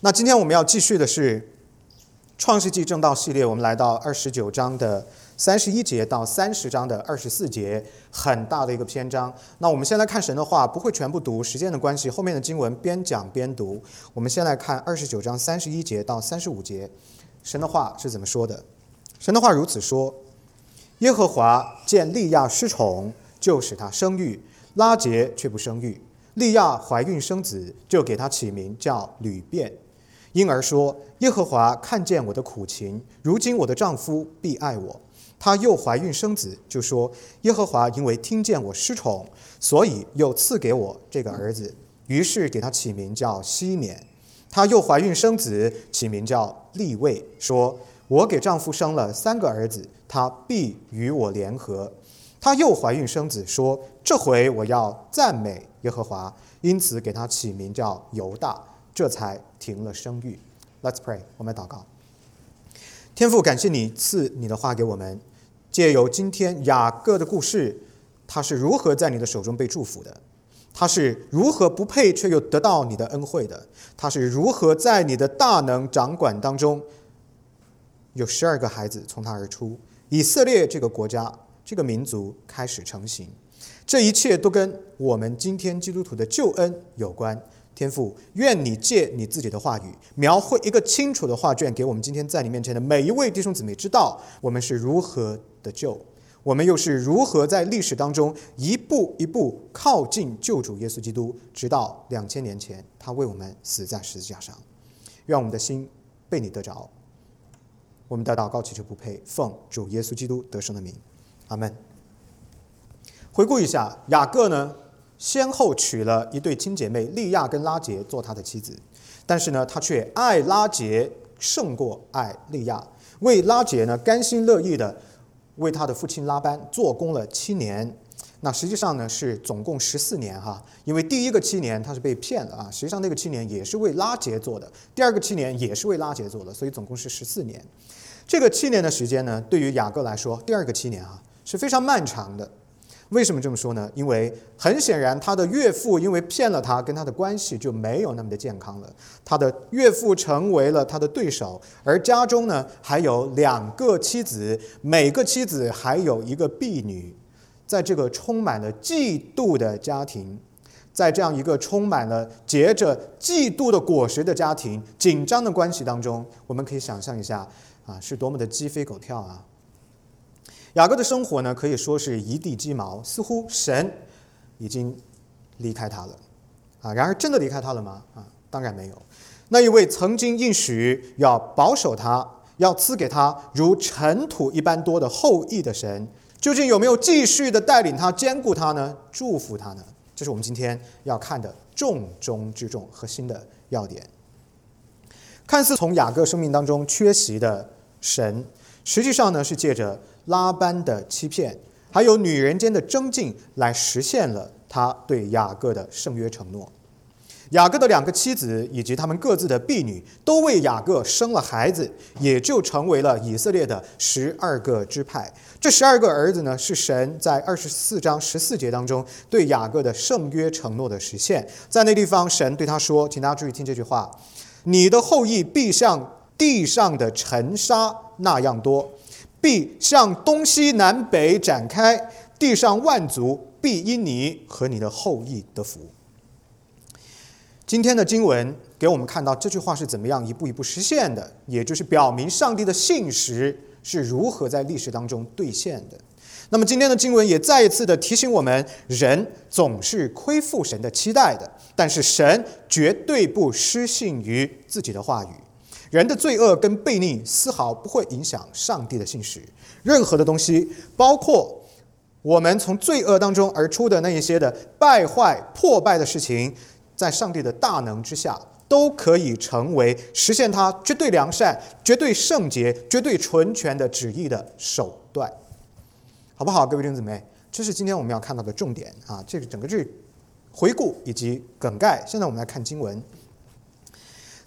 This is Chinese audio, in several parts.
那今天我们要继续的是《创世纪正道系列，我们来到二十九章的三十一节到三十章的二十四节，很大的一个篇章。那我们先来看神的话，不会全部读，时间的关系，后面的经文边讲边读。我们先来看二十九章三十一节到三十五节，神的话是怎么说的？神的话如此说：耶和华见利亚失宠，就使他生育；拉结却不生育。利亚怀孕生子，就给他起名叫吕便。因而说：“耶和华看见我的苦情，如今我的丈夫必爱我。”她又怀孕生子，就说：“耶和华因为听见我失宠，所以又赐给我这个儿子。”于是给他起名叫西缅。她又怀孕生子，起名叫利位，说：“我给丈夫生了三个儿子，他必与我联合。”她又怀孕生子，说：“这回我要赞美耶和华。”因此给他起名叫犹大。这才停了生育。Let's pray，我们祷告。天父，感谢你赐你的话给我们，借由今天雅各的故事，他是如何在你的手中被祝福的？他是如何不配却又得到你的恩惠的？他是如何在你的大能掌管当中，有十二个孩子从他而出，以色列这个国家、这个民族开始成型？这一切都跟我们今天基督徒的救恩有关。天父，愿你借你自己的话语，描绘一个清楚的画卷，给我们今天在你面前的每一位弟兄姊妹知道，我们是如何的救，我们又是如何在历史当中一步一步靠近救主耶稣基督，直到两千年前，他为我们死在十字架上。愿我们的心被你得着。我们的祷告祈求不配，奉主耶稣基督得胜的名，阿门。回顾一下雅各呢？先后娶了一对亲姐妹利亚跟拉杰做他的妻子，但是呢，他却爱拉杰胜过爱利亚，为拉杰呢甘心乐意的为他的父亲拉班做工了七年。那实际上呢是总共十四年哈，因为第一个七年他是被骗了啊，实际上那个七年也是为拉杰做的，第二个七年也是为拉杰做的，所以总共是十四年。这个七年的时间呢，对于雅各来说，第二个七年啊是非常漫长的。为什么这么说呢？因为很显然，他的岳父因为骗了他，跟他的关系就没有那么的健康了。他的岳父成为了他的对手，而家中呢还有两个妻子，每个妻子还有一个婢女。在这个充满了嫉妒的家庭，在这样一个充满了结着嫉妒的果实的家庭，紧张的关系当中，我们可以想象一下啊，是多么的鸡飞狗跳啊！雅各的生活呢，可以说是一地鸡毛，似乎神已经离开他了，啊，然而真的离开他了吗？啊，当然没有。那一位曾经应许要保守他，要赐给他如尘土一般多的后裔的神，究竟有没有继续的带领他、兼顾他呢？祝福他呢？这是我们今天要看的重中之重、核心的要点。看似从雅各生命当中缺席的神，实际上呢，是借着。拉班的欺骗，还有女人间的争竞，来实现了他对雅各的圣约承诺。雅各的两个妻子以及他们各自的婢女，都为雅各生了孩子，也就成为了以色列的十二个支派。这十二个儿子呢，是神在二十四章十四节当中对雅各的圣约承诺的实现。在那地方，神对他说：“请大家注意听这句话，你的后裔必像地上的尘沙那样多。”必向东西南北展开，地上万族必因你和你的后裔得福。今天的经文给我们看到这句话是怎么样一步一步实现的，也就是表明上帝的信实是如何在历史当中兑现的。那么今天的经文也再一次的提醒我们，人总是亏负神的期待的，但是神绝对不失信于自己的话语。人的罪恶跟悖逆丝毫不会影响上帝的信实。任何的东西，包括我们从罪恶当中而出的那一些的败坏、破败的事情，在上帝的大能之下，都可以成为实现他绝对良善、绝对圣洁、绝对纯全的旨意的手段，好不好，各位弟兄姊妹？这是今天我们要看到的重点啊！这个整个这回顾以及梗概。现在我们来看经文。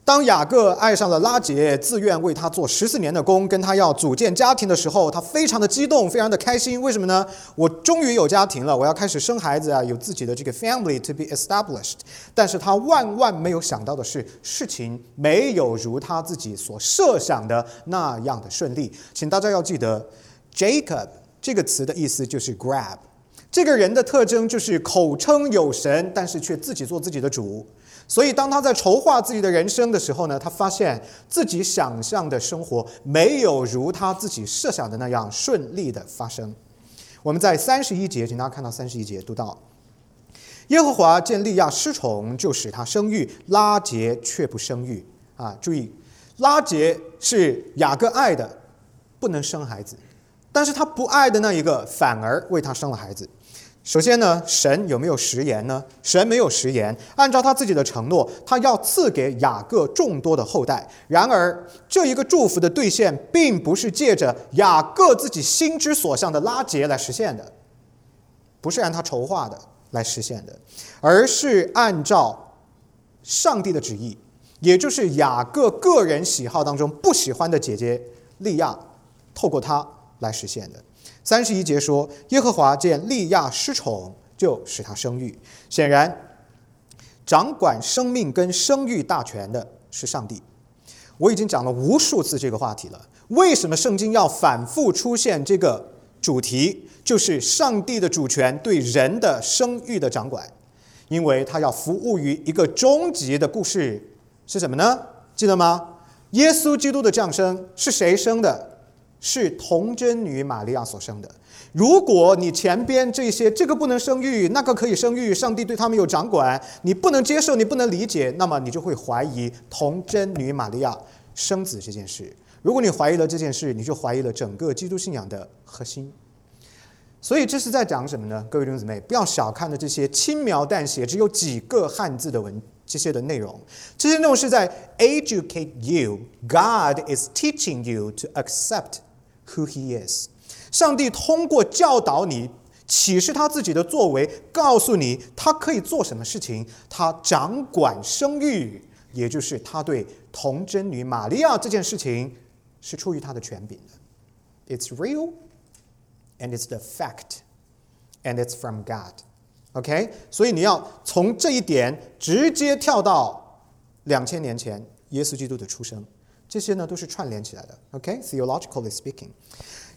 当雅各爱上了拉杰，自愿为他做十四年的工，跟他要组建家庭的时候，他非常的激动，非常的开心。为什么呢？我终于有家庭了，我要开始生孩子啊，有自己的这个 family to be established。但是他万万没有想到的是，事情没有如他自己所设想的那样的顺利。请大家要记得，Jacob 这个词的意思就是 grab，这个人的特征就是口称有神，但是却自己做自己的主。所以，当他在筹划自己的人生的时候呢，他发现自己想象的生活没有如他自己设想的那样顺利的发生。我们在三十一节，请大家看到三十一节，读到：耶和华见利亚失宠，就使他生育；拉结却不生育。啊，注意，拉结是雅各爱的，不能生孩子；但是他不爱的那一个，反而为他生了孩子。首先呢，神有没有食言呢？神没有食言，按照他自己的承诺，他要赐给雅各众多的后代。然而，这一个祝福的兑现，并不是借着雅各自己心之所向的拉结来实现的，不是按他筹划的来实现的，而是按照上帝的旨意，也就是雅各个人喜好当中不喜欢的姐姐利亚，透过他来实现的。三十一节说，耶和华见利亚失宠，就使他生育。显然，掌管生命跟生育大权的是上帝。我已经讲了无数次这个话题了。为什么圣经要反复出现这个主题？就是上帝的主权对人的生育的掌管，因为他要服务于一个终极的故事，是什么呢？记得吗？耶稣基督的降生是谁生的？是童贞女玛利亚所生的。如果你前边这些这个不能生育，那个可以生育，上帝对他们有掌管，你不能接受，你不能理解，那么你就会怀疑童贞女玛利亚生子这件事。如果你怀疑了这件事，你就怀疑了整个基督信仰的核心。所以这是在讲什么呢？各位弟兄姊妹，不要小看了这些轻描淡写、只有几个汉字的文。这些的内容，这些内容是在 educate you. God is teaching you to accept. Who he is，上帝通过教导你、启示他自己的作为，告诉你他可以做什么事情。他掌管生育，也就是他对童贞女玛利亚这件事情是出于他的权柄的。It's real, and it's the fact, and it's from God. OK，所以你要从这一点直接跳到两千年前耶稣基督的出生。这些呢都是串联起来的。OK，theologically speaking，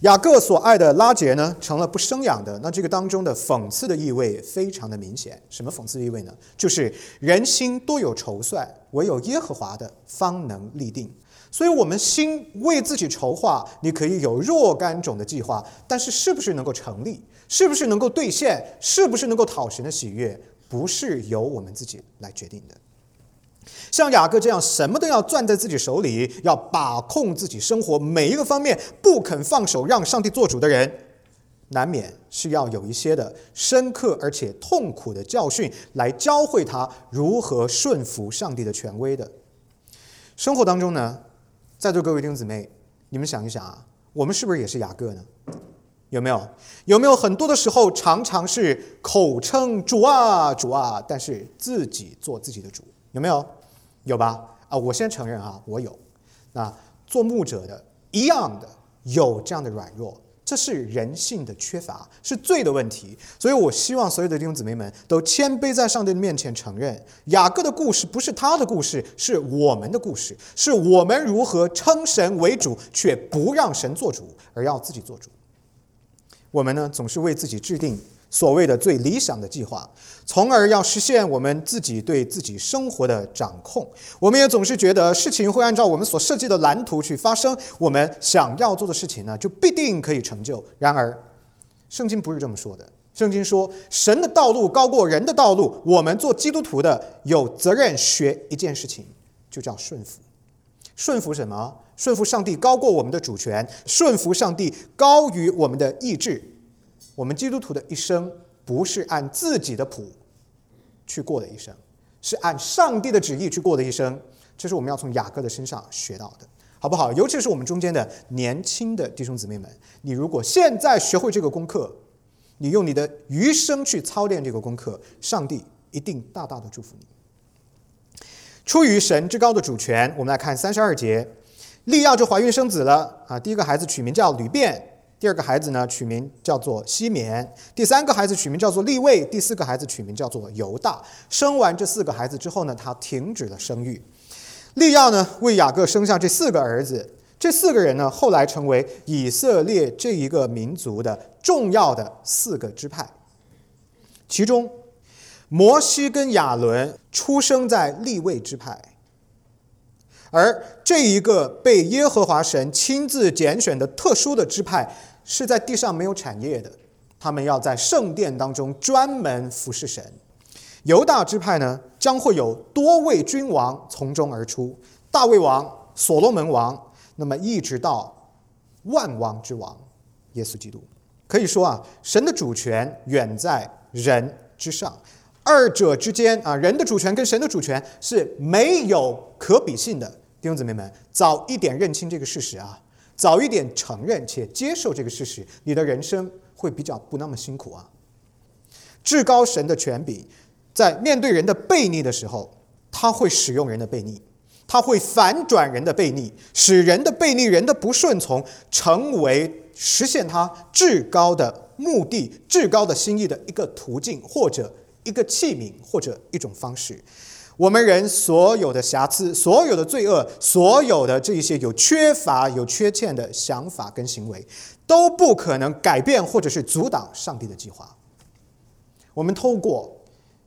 雅各所爱的拉结呢成了不生养的。那这个当中的讽刺的意味非常的明显。什么讽刺意味呢？就是人心多有筹算，唯有耶和华的方能立定。所以，我们心为自己筹划，你可以有若干种的计划，但是是不是能够成立，是不是能够兑现，是不是能够讨神的喜悦，不是由我们自己来决定的。像雅各这样什么都要攥在自己手里，要把控自己生活每一个方面，不肯放手让上帝做主的人，难免是要有一些的深刻而且痛苦的教训来教会他如何顺服上帝的权威的。生活当中呢，在座各位弟兄姊妹，你们想一想啊，我们是不是也是雅各呢？有没有？有没有很多的时候，常常是口称主啊主啊，但是自己做自己的主？有没有？有吧？啊，我先承认啊，我有。那做牧者的一样的有这样的软弱，这是人性的缺乏，是罪的问题。所以我希望所有的弟兄姊妹们都谦卑在上帝面前承认，雅各的故事不是他的故事，是我们的故事，是我们如何称神为主，却不让神做主，而要自己做主。我们呢，总是为自己制定。所谓的最理想的计划，从而要实现我们自己对自己生活的掌控。我们也总是觉得事情会按照我们所设计的蓝图去发生，我们想要做的事情呢，就必定可以成就。然而，圣经不是这么说的。圣经说，神的道路高过人的道路。我们做基督徒的有责任学一件事情，就叫顺服。顺服什么？顺服上帝高过我们的主权，顺服上帝高于我们的意志。我们基督徒的一生不是按自己的谱去过的一生，是按上帝的旨意去过的一生。这是我们要从雅各的身上学到的，好不好？尤其是我们中间的年轻的弟兄姊妹们，你如果现在学会这个功课，你用你的余生去操练这个功课，上帝一定大大的祝福你。出于神之高的主权，我们来看三十二节，利亚就怀孕生子了啊。第一个孩子取名叫吕便，第二个孩子呢取名叫做西缅，第三个孩子取名叫做利位，第四个孩子取名叫做犹大。生完这四个孩子之后呢，他停止了生育。利亚呢为雅各生下这四个儿子，这四个人呢后来成为以色列这一个民族的重要的四个支派，其中。摩西跟亚伦出生在立位之派，而这一个被耶和华神亲自拣选的特殊的支派，是在地上没有产业的，他们要在圣殿当中专门服侍神。犹大支派呢，将会有多位君王从中而出，大卫王、所罗门王，那么一直到万王之王耶稣基督。可以说啊，神的主权远在人之上。二者之间啊，人的主权跟神的主权是没有可比性的。弟兄姊妹们，早一点认清这个事实啊，早一点承认且接受这个事实，你的人生会比较不那么辛苦啊。至高神的权柄，在面对人的悖逆的时候，他会使用人的悖逆，他会反转人的悖逆，使人的悖逆、人的不顺从，成为实现他至高的目的、至高的心意的一个途径，或者。一个器皿或者一种方式，我们人所有的瑕疵、所有的罪恶、所有的这一些有缺乏、有缺陷的想法跟行为，都不可能改变或者是阻挡上帝的计划。我们透过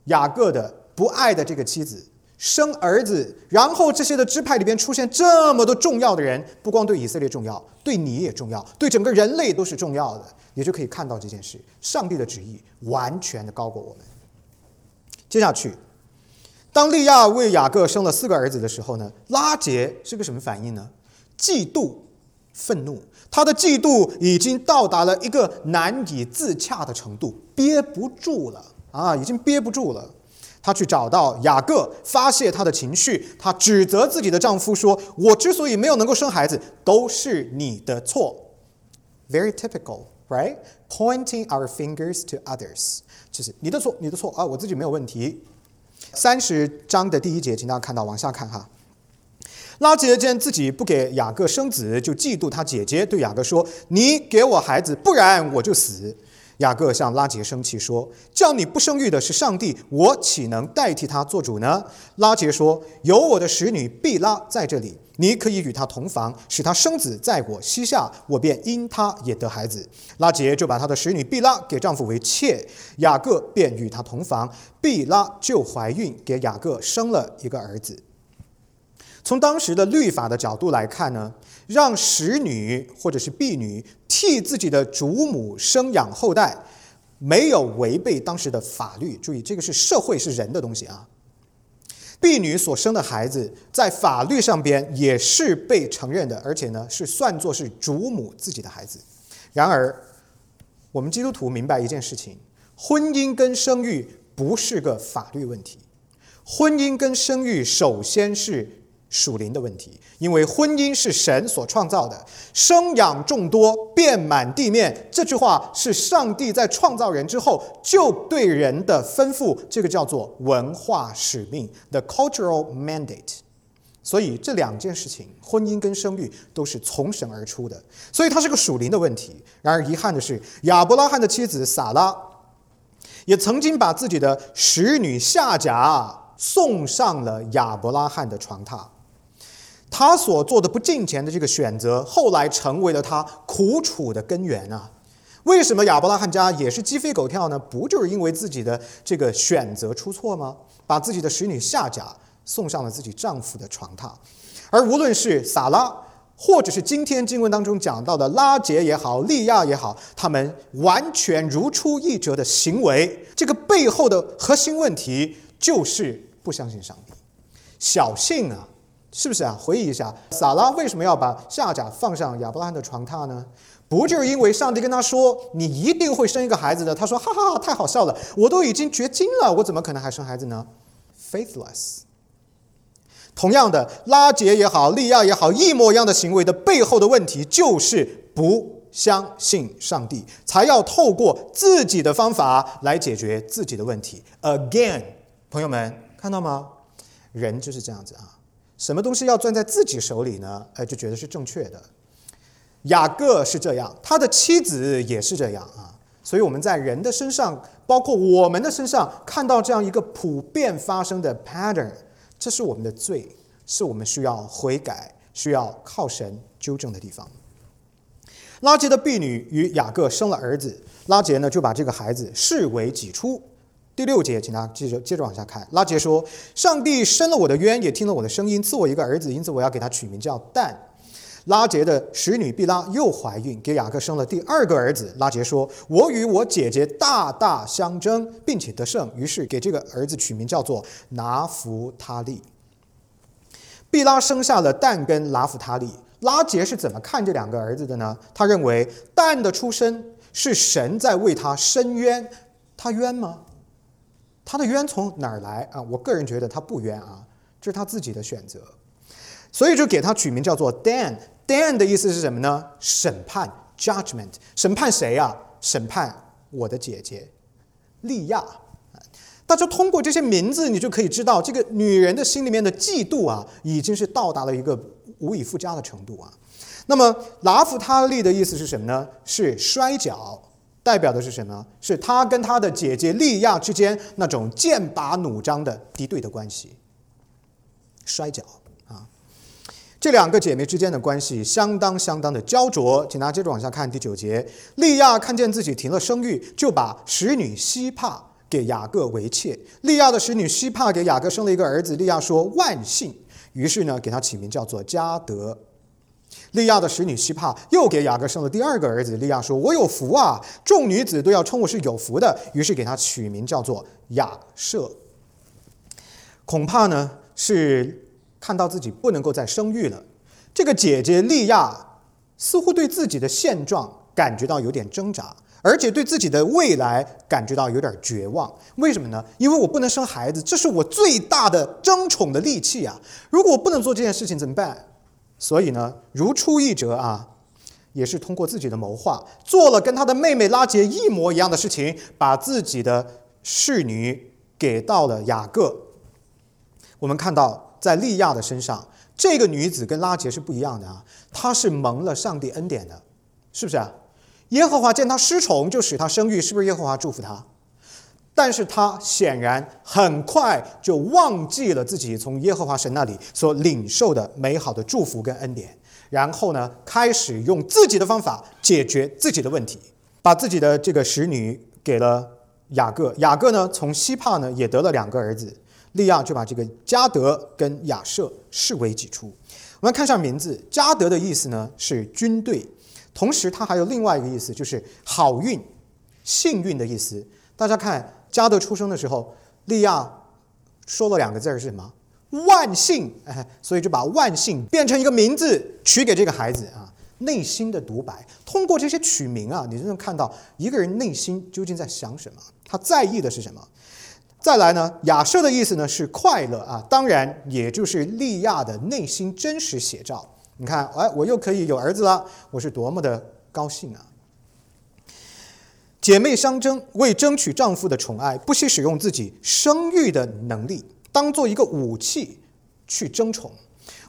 雅各的不爱的这个妻子生儿子，然后这些的支派里边出现这么多重要的人，不光对以色列重要，对你也重要，对整个人类都是重要的，你就可以看到这件事，上帝的旨意完全的高过我们。接下去，当利亚为雅各生了四个儿子的时候呢，拉杰是个什么反应呢？嫉妒、愤怒，他的嫉妒已经到达了一个难以自洽的程度，憋不住了啊，已经憋不住了。他去找到雅各，发泄他的情绪，他指责自己的丈夫说：“我之所以没有能够生孩子，都是你的错。” Very typical, right? Pointing our fingers to others. 就是你的错，你的错啊！我自己没有问题。三十章的第一节，请大家看到，往下看哈。拉杰见自己不给雅各生子，就嫉妒他姐姐，对雅各说：“你给我孩子，不然我就死。”雅各向拉杰生气说：“叫你不生育的是上帝，我岂能代替他做主呢？”拉杰说：“有我的使女毕拉在这里。”你可以与他同房，使他生子在我膝下，我便因他也得孩子。拉杰就把他的使女毕拉给丈夫为妾，雅各便与他同房，毕拉就怀孕，给雅各生了一个儿子。从当时的律法的角度来看呢，让使女或者是婢女替自己的主母生养后代，没有违背当时的法律。注意，这个是社会是人的东西啊。婢女所生的孩子，在法律上边也是被承认的，而且呢是算作是主母自己的孩子。然而，我们基督徒明白一件事情：婚姻跟生育不是个法律问题，婚姻跟生育首先是。属灵的问题，因为婚姻是神所创造的，生养众多，遍满地面。这句话是上帝在创造人之后就对人的吩咐，这个叫做文化使命 （the cultural mandate）。所以这两件事情，婚姻跟生育都是从神而出的，所以它是个属灵的问题。然而遗憾的是，亚伯拉罕的妻子撒拉也曾经把自己的使女夏甲送上了亚伯拉罕的床榻。他所做的不敬虔的这个选择，后来成为了他苦楚的根源啊！为什么亚伯拉罕家也是鸡飞狗跳呢？不就是因为自己的这个选择出错吗？把自己的使女夏甲送上了自己丈夫的床榻，而无论是撒拉，或者是今天经文当中讲到的拉杰也好，利亚也好，他们完全如出一辙的行为，这个背后的核心问题就是不相信上帝，小信啊！是不是啊？回忆一下，撒拉为什么要把夏甲放上亚伯拉罕的床榻呢？不就是因为上帝跟他说：“你一定会生一个孩子的。”他说：“哈哈哈，太好笑了！我都已经绝经了，我怎么可能还生孩子呢？”Faithless。同样的，拉杰也好，利亚也好，一模一样的行为的背后的问题就是不相信上帝，才要透过自己的方法来解决自己的问题。Again，朋友们看到吗？人就是这样子啊，什么东西要攥在自己手里呢？哎，就觉得是正确的。雅各是这样，他的妻子也是这样啊。所以我们在人的身上，包括我们的身上，看到这样一个普遍发生的 pattern，这是我们的罪，是我们需要悔改、需要靠神纠正的地方。拉杰的婢女与雅各生了儿子，拉杰呢就把这个孩子视为己出。第六节，请大家接着接着往下看。拉杰说：“上帝伸了我的冤，也听了我的声音，赐我一个儿子，因此我要给他取名叫但。”拉杰的使女毕拉又怀孕，给雅各生了第二个儿子。拉杰说：“我与我姐姐大大相争，并且得胜，于是给这个儿子取名叫做拿弗他利。”毕拉生下了但跟拿弗他利。拉杰是怎么看这两个儿子的呢？他认为但的出生是神在为他伸冤，他冤吗？他的冤从哪儿来啊？我个人觉得他不冤啊，这是他自己的选择，所以就给他取名叫做 Dan。Dan 的意思是什么呢？审判 （judgment），审判谁啊？审判我的姐姐利亚。大家通过这些名字，你就可以知道，这个女人的心里面的嫉妒啊，已经是到达了一个无以复加的程度啊。那么拉夫他利的意思是什么呢？是摔跤，代表的是什么？是他跟他的姐姐利亚之间那种剑拔弩张的敌对的关系。摔跤啊。这两个姐妹之间的关系相当相当的焦灼，请大家接着往下看第九节。利亚看见自己停了生育，就把使女希帕给雅各为妾。利亚的使女希帕给雅各生了一个儿子，利亚说万幸，于是呢给他起名叫做加德。利亚的使女希帕又给雅各生了第二个儿子，利亚说：“我有福啊，众女子都要称我是有福的。”于是给他取名叫做亚瑟。恐怕呢是。看到自己不能够再生育了，这个姐姐利亚似乎对自己的现状感觉到有点挣扎，而且对自己的未来感觉到有点绝望。为什么呢？因为我不能生孩子，这是我最大的争宠的利器啊！如果我不能做这件事情怎么办？所以呢，如出一辙啊，也是通过自己的谋划，做了跟他的妹妹拉杰一模一样的事情，把自己的侍女给到了雅各。我们看到。在利亚的身上，这个女子跟拉杰是不一样的啊，她是蒙了上帝恩典的，是不是啊？耶和华见她失宠，就使她生育，是不是耶和华祝福她？但是他显然很快就忘记了自己从耶和华神那里所领受的美好的祝福跟恩典，然后呢，开始用自己的方法解决自己的问题，把自己的这个使女给了雅各，雅各呢，从希帕呢也得了两个儿子。利亚就把这个加德跟亚瑟视为己出。我们看一下名字，加德的意思呢是军队，同时它还有另外一个意思，就是好运、幸运的意思。大家看加德出生的时候，利亚说了两个字是什么？万幸！哎，所以就把万幸变成一个名字取给这个孩子啊。内心的独白，通过这些取名啊，你就能看到一个人内心究竟在想什么，他在意的是什么。再来呢，亚瑟的意思呢是快乐啊，当然也就是利亚的内心真实写照。你看，哎，我又可以有儿子了，我是多么的高兴啊！姐妹相争，为争取丈夫的宠爱，不惜使用自己生育的能力，当做一个武器去争宠。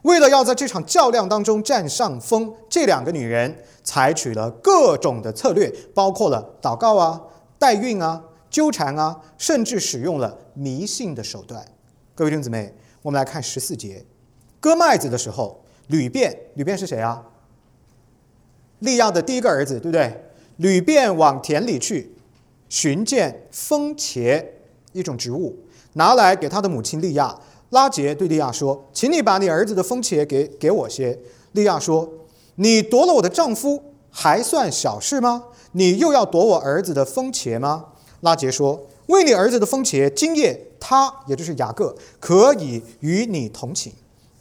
为了要在这场较量当中占上风，这两个女人采取了各种的策略，包括了祷告啊、代孕啊。纠缠啊，甚至使用了迷信的手段。各位弟兄姊妹，我们来看十四节，割麦子的时候，吕便，吕便是谁啊？利亚的第一个儿子，对不对？吕便往田里去，寻见风茄一种植物，拿来给他的母亲利亚。拉杰对利亚说：“请你把你儿子的风茄给给我些。”利亚说：“你夺了我的丈夫，还算小事吗？你又要夺我儿子的风茄吗？”拉杰说：“为你儿子的风茄，今夜他也就是雅各可以与你同寝。”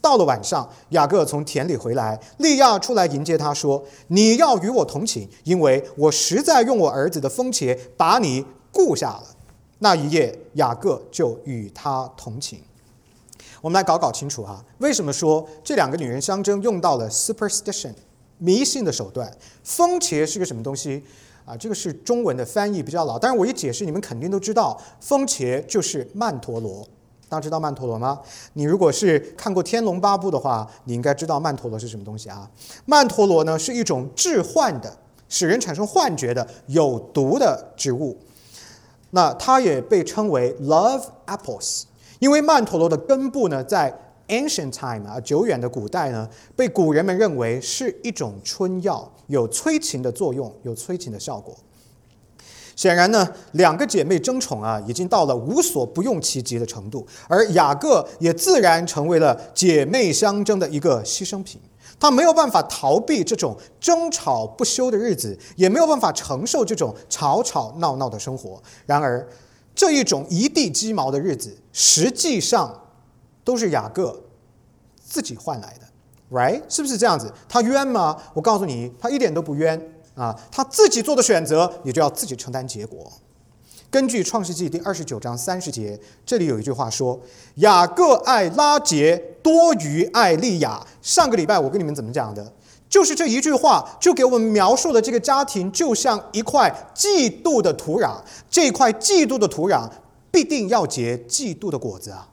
到了晚上，雅各从田里回来，利亚出来迎接他说：“你要与我同寝，因为我实在用我儿子的风茄把你顾下了。”那一夜，雅各就与他同寝。我们来搞搞清楚啊，为什么说这两个女人相争用到了 superstition 迷信的手段？风茄是个什么东西？啊，这个是中文的翻译比较老，但是我一解释，你们肯定都知道，风茄就是曼陀罗，大家知道曼陀罗吗？你如果是看过《天龙八部》的话，你应该知道曼陀罗是什么东西啊？曼陀罗呢是一种致幻的、使人产生幻觉的有毒的植物。那它也被称为 Love Apples，因为曼陀罗的根部呢，在 Ancient time 啊，久远的古代呢，被古人们认为是一种春药，有催情的作用，有催情的效果。显然呢，两个姐妹争宠啊，已经到了无所不用其极的程度，而雅各也自然成为了姐妹相争的一个牺牲品。他没有办法逃避这种争吵不休的日子，也没有办法承受这种吵吵闹闹的生活。然而，这一种一地鸡毛的日子，实际上都是雅各自己换来的，right？是不是这样子？他冤吗？我告诉你，他一点都不冤。啊，他自己做的选择，你就要自己承担结果。根据创世纪第二十九章三十节，这里有一句话说：“雅各爱拉结多于爱利亚。”上个礼拜我跟你们怎么讲的？就是这一句话，就给我们描述了这个家庭，就像一块嫉妒的土壤。这块嫉妒的土壤必定要结嫉妒的果子啊！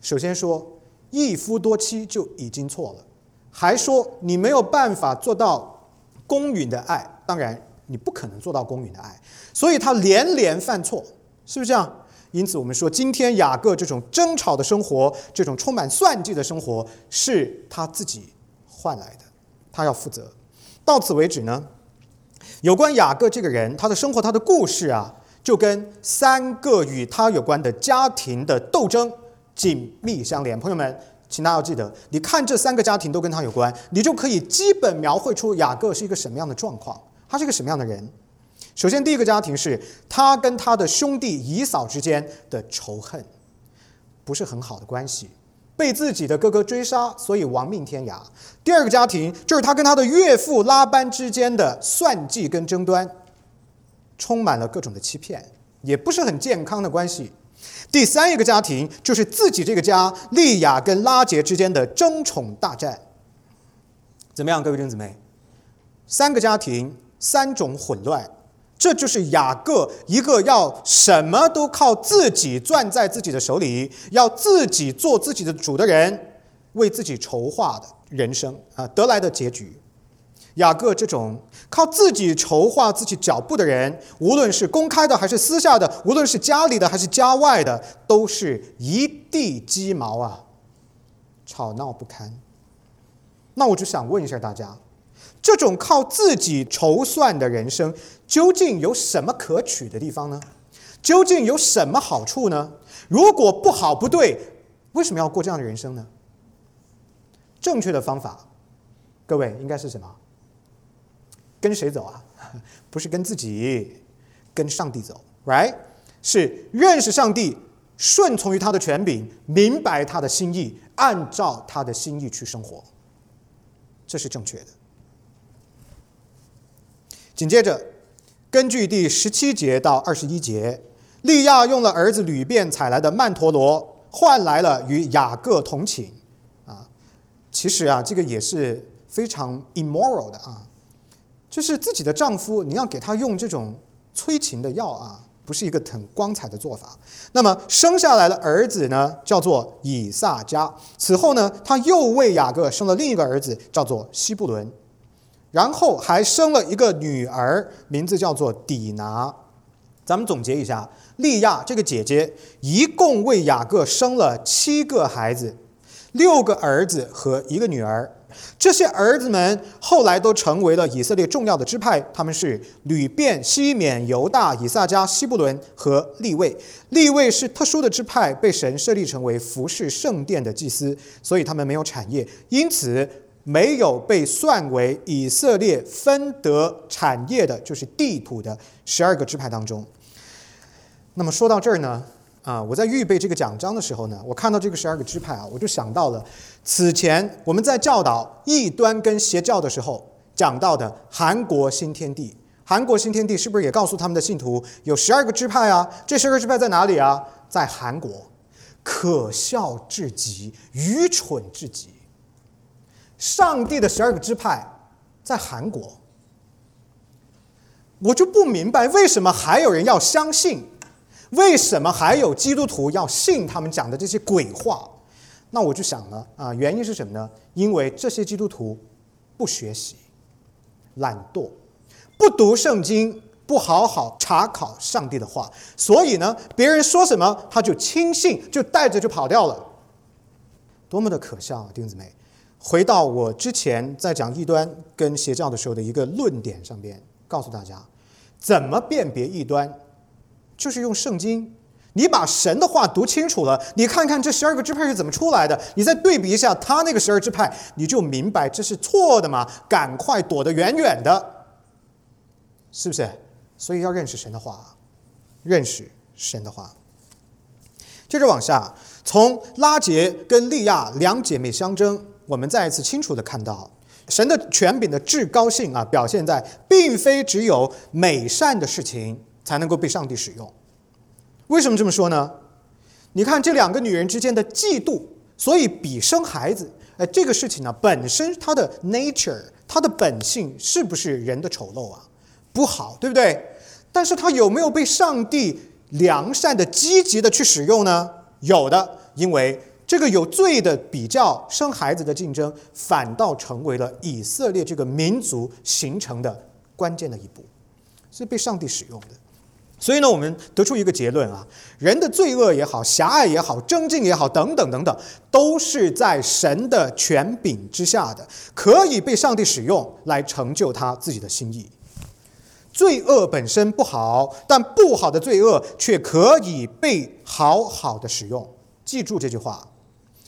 首先说一夫多妻就已经错了，还说你没有办法做到。公允的爱，当然你不可能做到公允的爱，所以他连连犯错，是不是这样？因此我们说，今天雅各这种争吵的生活，这种充满算计的生活，是他自己换来的，他要负责。到此为止呢，有关雅各这个人，他的生活，他的故事啊，就跟三个与他有关的家庭的斗争紧密相连。朋友们。请大家要记得，你看这三个家庭都跟他有关，你就可以基本描绘出雅各是一个什么样的状况，他是一个什么样的人。首先，第一个家庭是他跟他的兄弟以扫之间的仇恨，不是很好的关系，被自己的哥哥追杀，所以亡命天涯。第二个家庭就是他跟他的岳父拉班之间的算计跟争端，充满了各种的欺骗，也不是很健康的关系。第三一个家庭就是自己这个家利亚跟拉杰之间的争宠大战，怎么样，各位弟兄姊妹？三个家庭，三种混乱，这就是雅各一个要什么都靠自己攥在自己的手里，要自己做自己的主的人，为自己筹划的人生啊得来的结局。雅各这种靠自己筹划自己脚步的人，无论是公开的还是私下的，无论是家里的还是家外的，都是一地鸡毛啊，吵闹不堪。那我就想问一下大家，这种靠自己筹算的人生，究竟有什么可取的地方呢？究竟有什么好处呢？如果不好不对，为什么要过这样的人生呢？正确的方法，各位应该是什么？跟谁走啊？不是跟自己，跟上帝走，right？是认识上帝，顺从于他的权柄，明白他的心意，按照他的心意去生活，这是正确的。紧接着，根据第十七节到二十一节，利亚用了儿子吕便采来的曼陀罗，换来了与雅各同寝。啊，其实啊，这个也是非常 immoral 的啊。就是自己的丈夫，你要给他用这种催情的药啊，不是一个很光彩的做法。那么生下来的儿子呢，叫做以撒加。此后呢，他又为雅各生了另一个儿子，叫做西布伦。然后还生了一个女儿，名字叫做底拿。咱们总结一下，利亚这个姐姐一共为雅各生了七个孩子，六个儿子和一个女儿。这些儿子们后来都成为了以色列重要的支派，他们是吕便、西缅、犹大、以撒加、西布伦和利位。利位是特殊的支派，被神设立成为服侍圣殿的祭司，所以他们没有产业，因此没有被算为以色列分得产业的，就是地土的十二个支派当中。那么说到这儿呢？啊，我在预备这个讲章的时候呢，我看到这个十二个支派啊，我就想到了此前我们在教导异端跟邪教的时候讲到的韩国新天地。韩国新天地是不是也告诉他们的信徒有十二个支派啊？这十二个支派在哪里啊？在韩国，可笑至极，愚蠢至极。上帝的十二个支派在韩国，我就不明白为什么还有人要相信。为什么还有基督徒要信他们讲的这些鬼话？那我就想了啊，原因是什么呢？因为这些基督徒不学习、懒惰、不读圣经、不好好查考上帝的话，所以呢，别人说什么他就轻信，就带着就跑掉了，多么的可笑啊！弟兄姊妹，回到我之前在讲异端跟邪教的时候的一个论点上边，告诉大家怎么辨别异端，就是用圣经。你把神的话读清楚了，你看看这十二个支派是怎么出来的，你再对比一下他那个十二支派，你就明白这是错的嘛，赶快躲得远远的，是不是？所以要认识神的话，认识神的话。接着往下，从拉杰跟利亚两姐妹相争，我们再一次清楚的看到神的权柄的至高性啊，表现在并非只有美善的事情才能够被上帝使用。为什么这么说呢？你看这两个女人之间的嫉妒，所以比生孩子。哎，这个事情呢，本身它的 nature，它的本性是不是人的丑陋啊？不好，对不对？但是它有没有被上帝良善的、积极的去使用呢？有的，因为这个有罪的比较生孩子的竞争，反倒成为了以色列这个民族形成的关键的一步，是被上帝使用的。所以呢，我们得出一个结论啊，人的罪恶也好，狭隘也好，争竞也好，等等等等，都是在神的权柄之下的，可以被上帝使用来成就他自己的心意。罪恶本身不好，但不好的罪恶却可以被好好的使用。记住这句话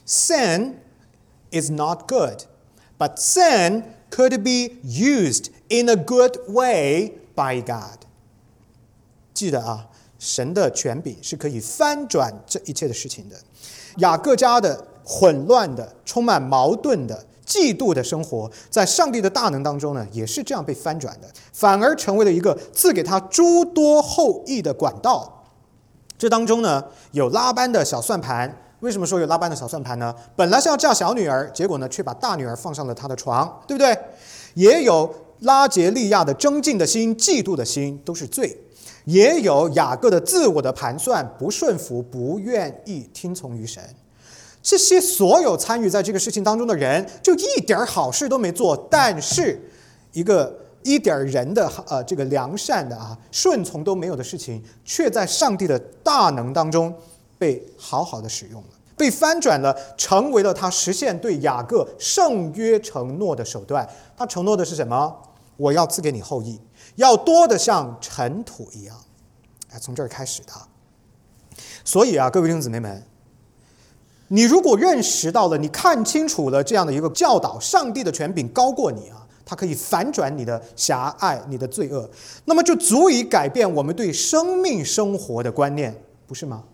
：Sin is not good, but sin could be used in a good way by God. 记得啊，神的权柄是可以翻转这一切的事情的。雅各家的混乱的、充满矛盾的、嫉妒的生活，在上帝的大能当中呢，也是这样被翻转的，反而成为了一个赐给他诸多后裔的管道。这当中呢，有拉班的小算盘。为什么说有拉班的小算盘呢？本来是要嫁小女儿，结果呢，却把大女儿放上了他的床，对不对？也有拉杰利亚的争竞的心、嫉妒的心，都是罪。也有雅各的自我的盘算，不顺服，不愿意听从于神。这些所有参与在这个事情当中的人，就一点好事都没做，但是一个一点人的呃这个良善的啊顺从都没有的事情，却在上帝的大能当中被好好的使用了，被翻转了，成为了他实现对雅各圣约承诺的手段。他承诺的是什么？我要赐给你后裔。要多的像尘土一样，哎，从这儿开始的。所以啊，各位弟兄姊妹们，你如果认识到了，你看清楚了这样的一个教导，上帝的权柄高过你啊，它可以反转你的狭隘、你的罪恶，那么就足以改变我们对生命生活的观念，不是吗？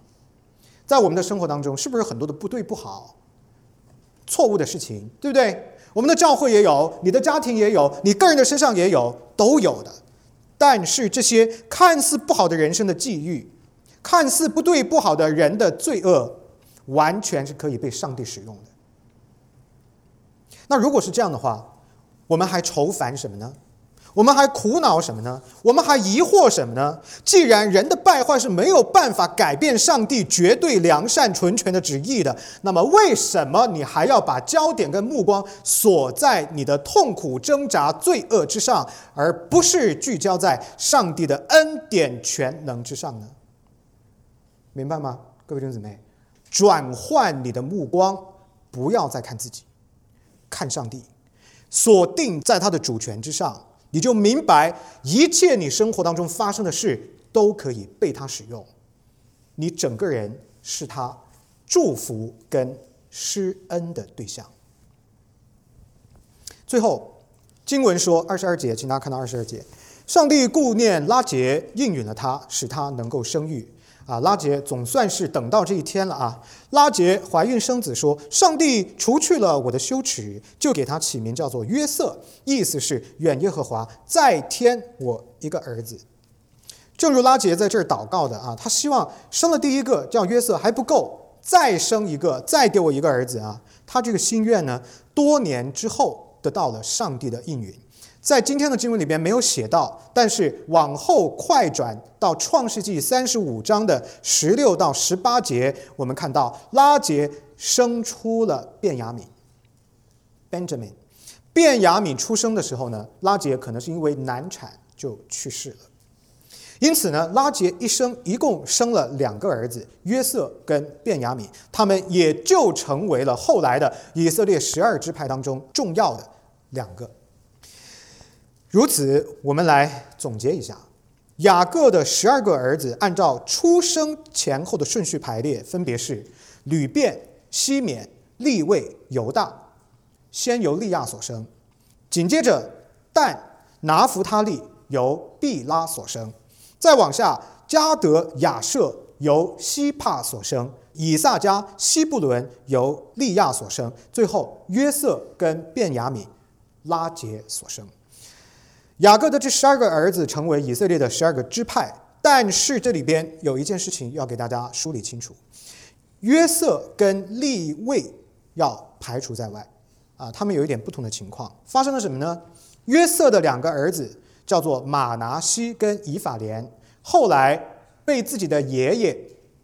在我们的生活当中，是不是很多的不对、不好、错误的事情，对不对？我们的教会也有，你的家庭也有，你个人的身上也有，都有的。但是这些看似不好的人生的际遇，看似不对不好的人的罪恶，完全是可以被上帝使用的。那如果是这样的话，我们还愁烦什么呢？我们还苦恼什么呢？我们还疑惑什么呢？既然人的败坏是没有办法改变上帝绝对良善纯全的旨意的，那么为什么你还要把焦点跟目光锁在你的痛苦挣扎罪恶之上，而不是聚焦在上帝的恩典全能之上呢？明白吗，各位弟兄姊妹？转换你的目光，不要再看自己，看上帝，锁定在他的主权之上。你就明白，一切你生活当中发生的事都可以被他使用，你整个人是他祝福跟施恩的对象。最后，经文说二十二节，请大家看到二十二节，上帝顾念拉杰，应允了他，使他能够生育。啊，拉杰总算是等到这一天了啊！拉杰怀孕生子，说：“上帝除去了我的羞耻，就给他起名叫做约瑟，意思是远耶和华再添我一个儿子。”正如拉杰在这儿祷告的啊，他希望生了第一个叫约瑟还不够，再生一个，再给我一个儿子啊！他这个心愿呢，多年之后得到了上帝的应允。在今天的经文里边没有写到，但是往后快转到创世纪三十五章的十六到十八节，我们看到拉杰生出了便雅悯。Benjamin，便雅悯出生的时候呢，拉杰可能是因为难产就去世了。因此呢，拉杰一生一共生了两个儿子，约瑟跟便雅悯，他们也就成为了后来的以色列十二支派当中重要的两个。如此，我们来总结一下，雅各的十二个儿子按照出生前后的顺序排列，分别是吕便、西缅、利位、犹大。先由利亚所生，紧接着但、拿弗他利由毕拉所生，再往下加德、亚舍由希帕所生，以撒加、西布伦由利亚所生，最后约瑟跟便雅悯、拉杰所生。雅各的这十二个儿子成为以色列的十二个支派，但是这里边有一件事情要给大家梳理清楚：约瑟跟利位要排除在外。啊，他们有一点不同的情况，发生了什么呢？约瑟的两个儿子叫做马拿西跟以法莲，后来被自己的爷爷，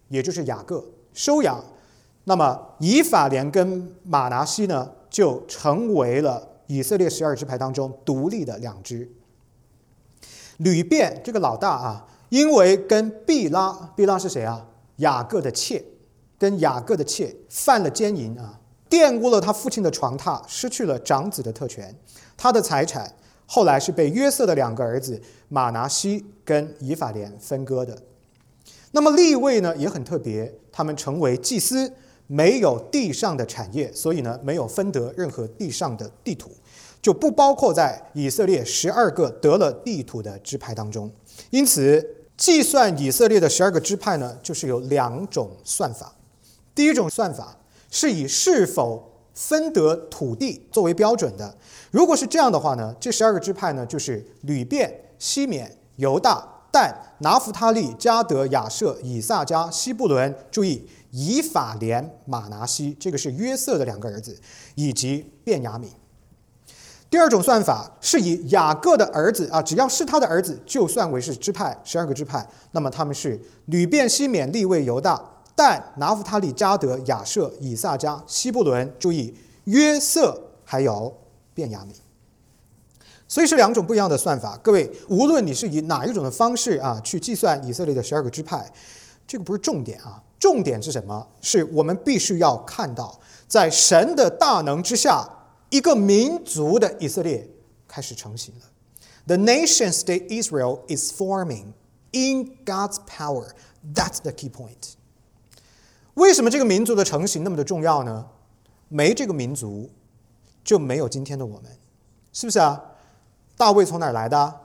也就是雅各收养。那么以法莲跟马拿西呢，就成为了以色列十二支派当中独立的两支。吕便这个老大啊，因为跟毕拉，毕拉是谁啊？雅各的妾，跟雅各的妾犯了奸淫啊，玷污了他父亲的床榻，失去了长子的特权。他的财产后来是被约瑟的两个儿子马拿西跟以法莲分割的。那么立位呢也很特别，他们成为祭司，没有地上的产业，所以呢没有分得任何地上的地土。就不包括在以色列十二个得了地土的支派当中，因此计算以色列的十二个支派呢，就是有两种算法。第一种算法是以是否分得土地作为标准的。如果是这样的话呢，这十二个支派呢，就是吕便、西缅、犹大、但、拿弗他利、加德、亚舍、以撒加、西布伦。注意，以法莲、马拿西，这个是约瑟的两个儿子，以及便雅悯。第二种算法是以雅各的儿子啊，只要是他的儿子，就算为是支派，十二个支派，那么他们是吕便、西缅、利位、犹大、但、拿弗他利、加德、亚舍、以撒加、西布伦。注意，约瑟还有便雅悯，所以是两种不一样的算法。各位，无论你是以哪一种的方式啊去计算以色列的十二个支派，这个不是重点啊，重点是什么？是我们必须要看到，在神的大能之下。一个民族的以色列开始成型了。The nation state Israel is forming in God's power. That's the key point. 为什么这个民族的成型那么的重要呢？没这个民族，就没有今天的我们，是不是啊？大卫从哪儿来的？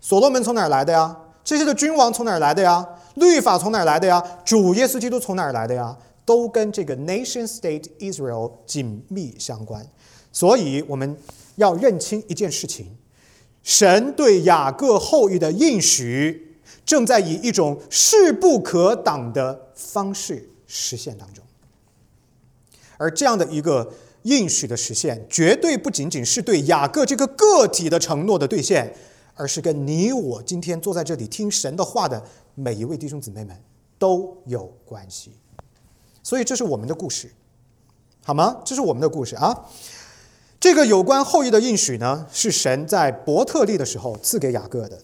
所罗门从哪儿来的呀？这些的君王从哪儿来的呀？律法从哪儿来的呀？主耶稣基督从哪儿来的呀？都跟这个 nation state Israel 紧密相关。所以我们要认清一件事情：神对雅各后裔的应许，正在以一种势不可挡的方式实现当中。而这样的一个应许的实现，绝对不仅仅是对雅各这个个体的承诺的兑现，而是跟你我今天坐在这里听神的话的每一位弟兄姊妹们都有关系。所以这是我们的故事，好吗？这是我们的故事啊。这个有关后裔的应许呢，是神在伯特利的时候赐给雅各的。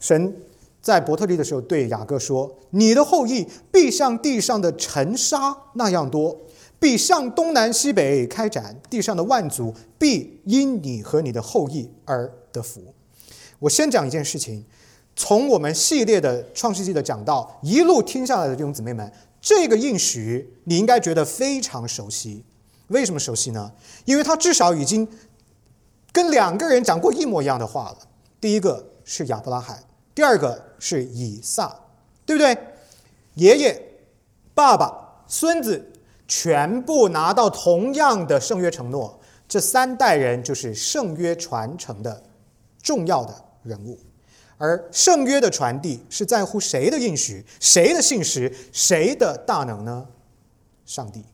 神在伯特利的时候对雅各说：“你的后裔必像地上的尘沙那样多，必向东南西北开展，地上的万族必因你和你的后裔而得福。”我先讲一件事情，从我们系列的创世纪的讲到一路听下来的弟兄姊妹们，这个应许你应该觉得非常熟悉。为什么熟悉呢？因为他至少已经跟两个人讲过一模一样的话了。第一个是亚伯拉罕，第二个是以撒，对不对？爷爷、爸爸、孙子全部拿到同样的圣约承诺，这三代人就是圣约传承的重要的人物。而圣约的传递是在乎谁的应许、谁的信实、谁的大能呢？上帝。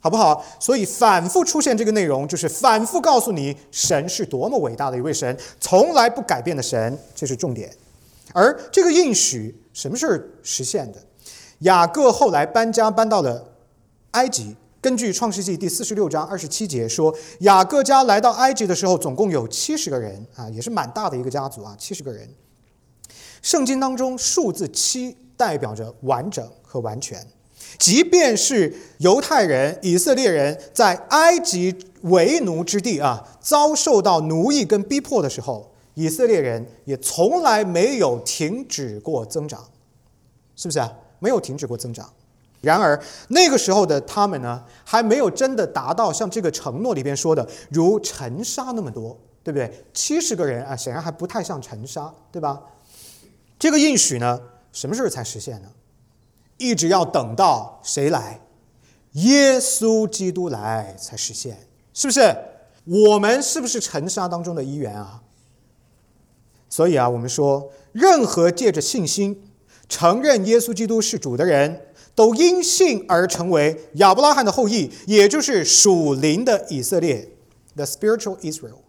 好不好？所以反复出现这个内容，就是反复告诉你，神是多么伟大的一位神，从来不改变的神，这是重点。而这个应许什么时候实现的？雅各后来搬家搬到了埃及。根据创世纪第四十六章二十七节说，雅各家来到埃及的时候，总共有七十个人啊，也是蛮大的一个家族啊，七十个人。圣经当中数字七代表着完整和完全。即便是犹太人、以色列人在埃及为奴之地啊，遭受到奴役跟逼迫的时候，以色列人也从来没有停止过增长，是不是啊？没有停止过增长。然而那个时候的他们呢，还没有真的达到像这个承诺里边说的如尘沙那么多，对不对？七十个人啊，显然还不太像尘沙，对吧？这个应许呢，什么时候才实现呢？一直要等到谁来？耶稣基督来才实现，是不是？我们是不是尘沙当中的一员啊？所以啊，我们说，任何借着信心承认耶稣基督是主的人，都因信而成为亚伯拉罕的后裔，也就是属灵的以色列 （the spiritual Israel）。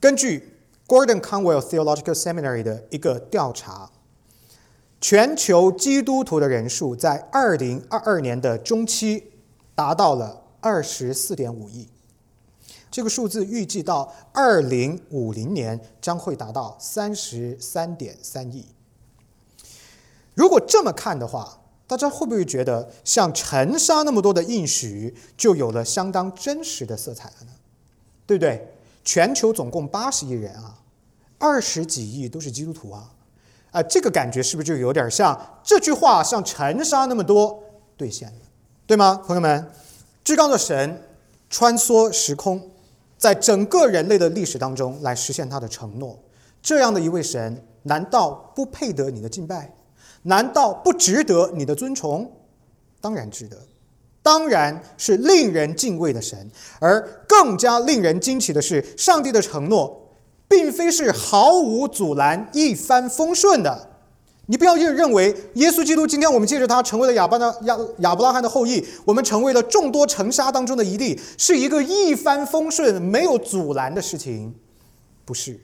根据 Gordon Conwell Theological Seminary 的一个调查。全球基督徒的人数在二零二二年的中期达到了二十四点五亿，这个数字预计到二零五零年将会达到三十三点三亿。如果这么看的话，大家会不会觉得像尘沙那么多的应许就有了相当真实的色彩了呢？对不对？全球总共八十亿人啊，二十几亿都是基督徒啊。啊，这个感觉是不是就有点像这句话像尘沙那么多兑现了，对吗，朋友们？至高的神穿梭时空，在整个人类的历史当中来实现他的承诺。这样的一位神，难道不配得你的敬拜？难道不值得你的尊崇？当然值得，当然是令人敬畏的神。而更加令人惊奇的是，上帝的承诺。并非是毫无阻拦、一帆风顺的。你不要认认为耶稣基督今天我们借着他成为了亚伯的亚亚伯拉罕的后裔，我们成为了众多尘沙当中的一粒，是一个一帆风顺、没有阻拦的事情，不是，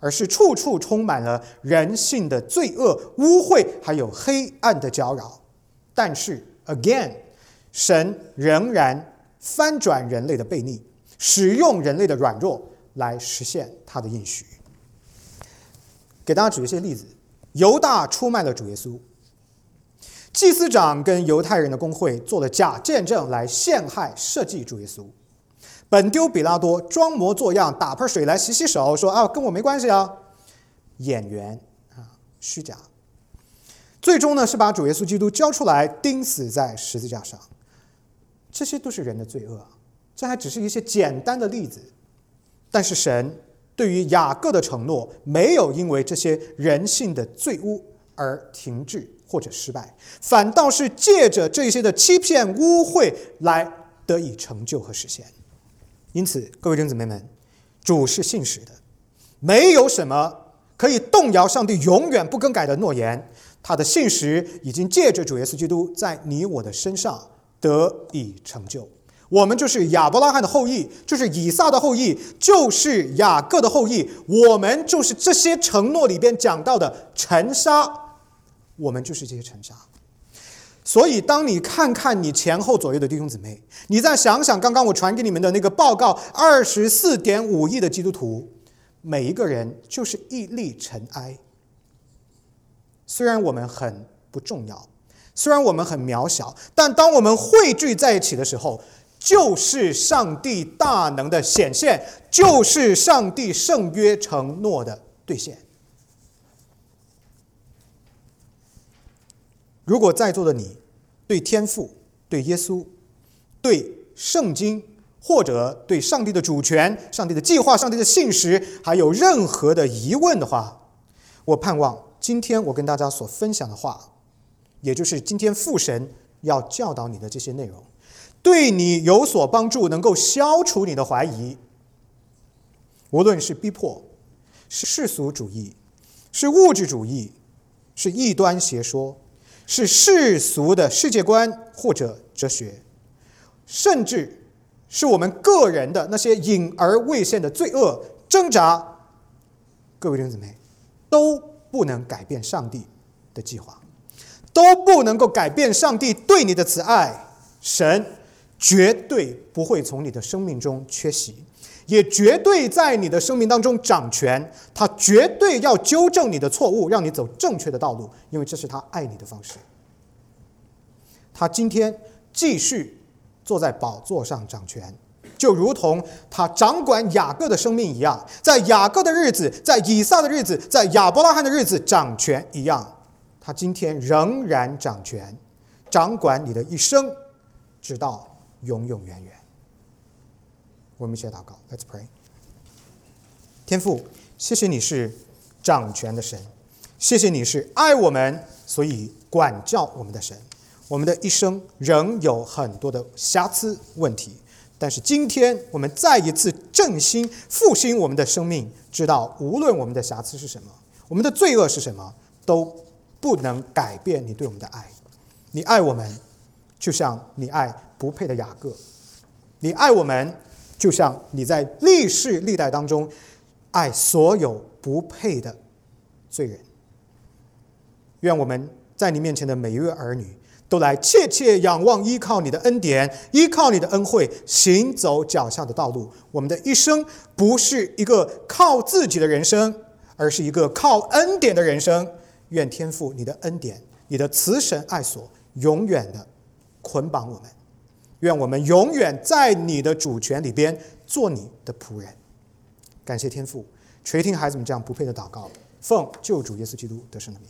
而是处处充满了人性的罪恶、污秽，还有黑暗的搅扰。但是，again，神仍然翻转人类的悖逆，使用人类的软弱。来实现他的应许。给大家举一些例子：犹大出卖了主耶稣；祭司长跟犹太人的工会做了假见证来陷害、设计主耶稣；本丢比拉多装模作样打盆水来洗洗手，说啊跟我没关系啊，演员啊虚假。最终呢是把主耶稣基督交出来钉死在十字架上。这些都是人的罪恶，这还只是一些简单的例子。但是神对于雅各的承诺，没有因为这些人性的罪污而停滞或者失败，反倒是借着这些的欺骗污秽来得以成就和实现。因此，各位弟兄姊妹们，主是信实的，没有什么可以动摇上帝永远不更改的诺言。他的信实已经借着主耶稣基督在你我的身上得以成就。我们就是亚伯拉罕的后裔，就是以撒的后裔，就是雅各的后裔。我们就是这些承诺里边讲到的尘沙，我们就是这些尘沙。所以，当你看看你前后左右的弟兄姊妹，你再想想刚刚我传给你们的那个报告：二十四点五亿的基督徒，每一个人就是一粒尘埃。虽然我们很不重要，虽然我们很渺小，但当我们汇聚在一起的时候，就是上帝大能的显现，就是上帝圣约承诺的兑现。如果在座的你对天父、对耶稣、对圣经，或者对上帝的主权、上帝的计划、上帝的信实，还有任何的疑问的话，我盼望今天我跟大家所分享的话，也就是今天父神要教导你的这些内容。对你有所帮助，能够消除你的怀疑。无论是逼迫，是世俗主义，是物质主义，是异端邪说，是世俗的世界观或者哲学，甚至是我们个人的那些隐而未现的罪恶挣扎，各位弟兄姊妹，都不能改变上帝的计划，都不能够改变上帝对你的慈爱。神绝对不会从你的生命中缺席。也绝对在你的生命当中掌权，他绝对要纠正你的错误，让你走正确的道路，因为这是他爱你的方式。他今天继续坐在宝座上掌权，就如同他掌管雅各的生命一样，在雅各的日子，在以撒的日子，在亚伯拉罕的日子掌权一样，他今天仍然掌权，掌管你的一生，直到永永远远。我们一起祷告，Let's pray。天父，谢谢你是掌权的神，谢谢你是爱我们，所以管教我们的神。我们的一生仍有很多的瑕疵问题，但是今天我们再一次振兴复兴我们的生命，知道无论我们的瑕疵是什么，我们的罪恶是什么，都不能改变你对我们的爱。你爱我们，就像你爱不配的雅各，你爱我们。就像你在历世历代当中爱所有不配的罪人，愿我们在你面前的每一位儿女都来切切仰望，依靠你的恩典，依靠你的恩惠，行走脚下的道路。我们的一生不是一个靠自己的人生，而是一个靠恩典的人生。愿天父你的恩典，你的慈神爱所永远的捆绑我们。愿我们永远在你的主权里边做你的仆人。感谢天父垂听孩子们这样不配的祷告，奉救主耶稣基督得胜的名，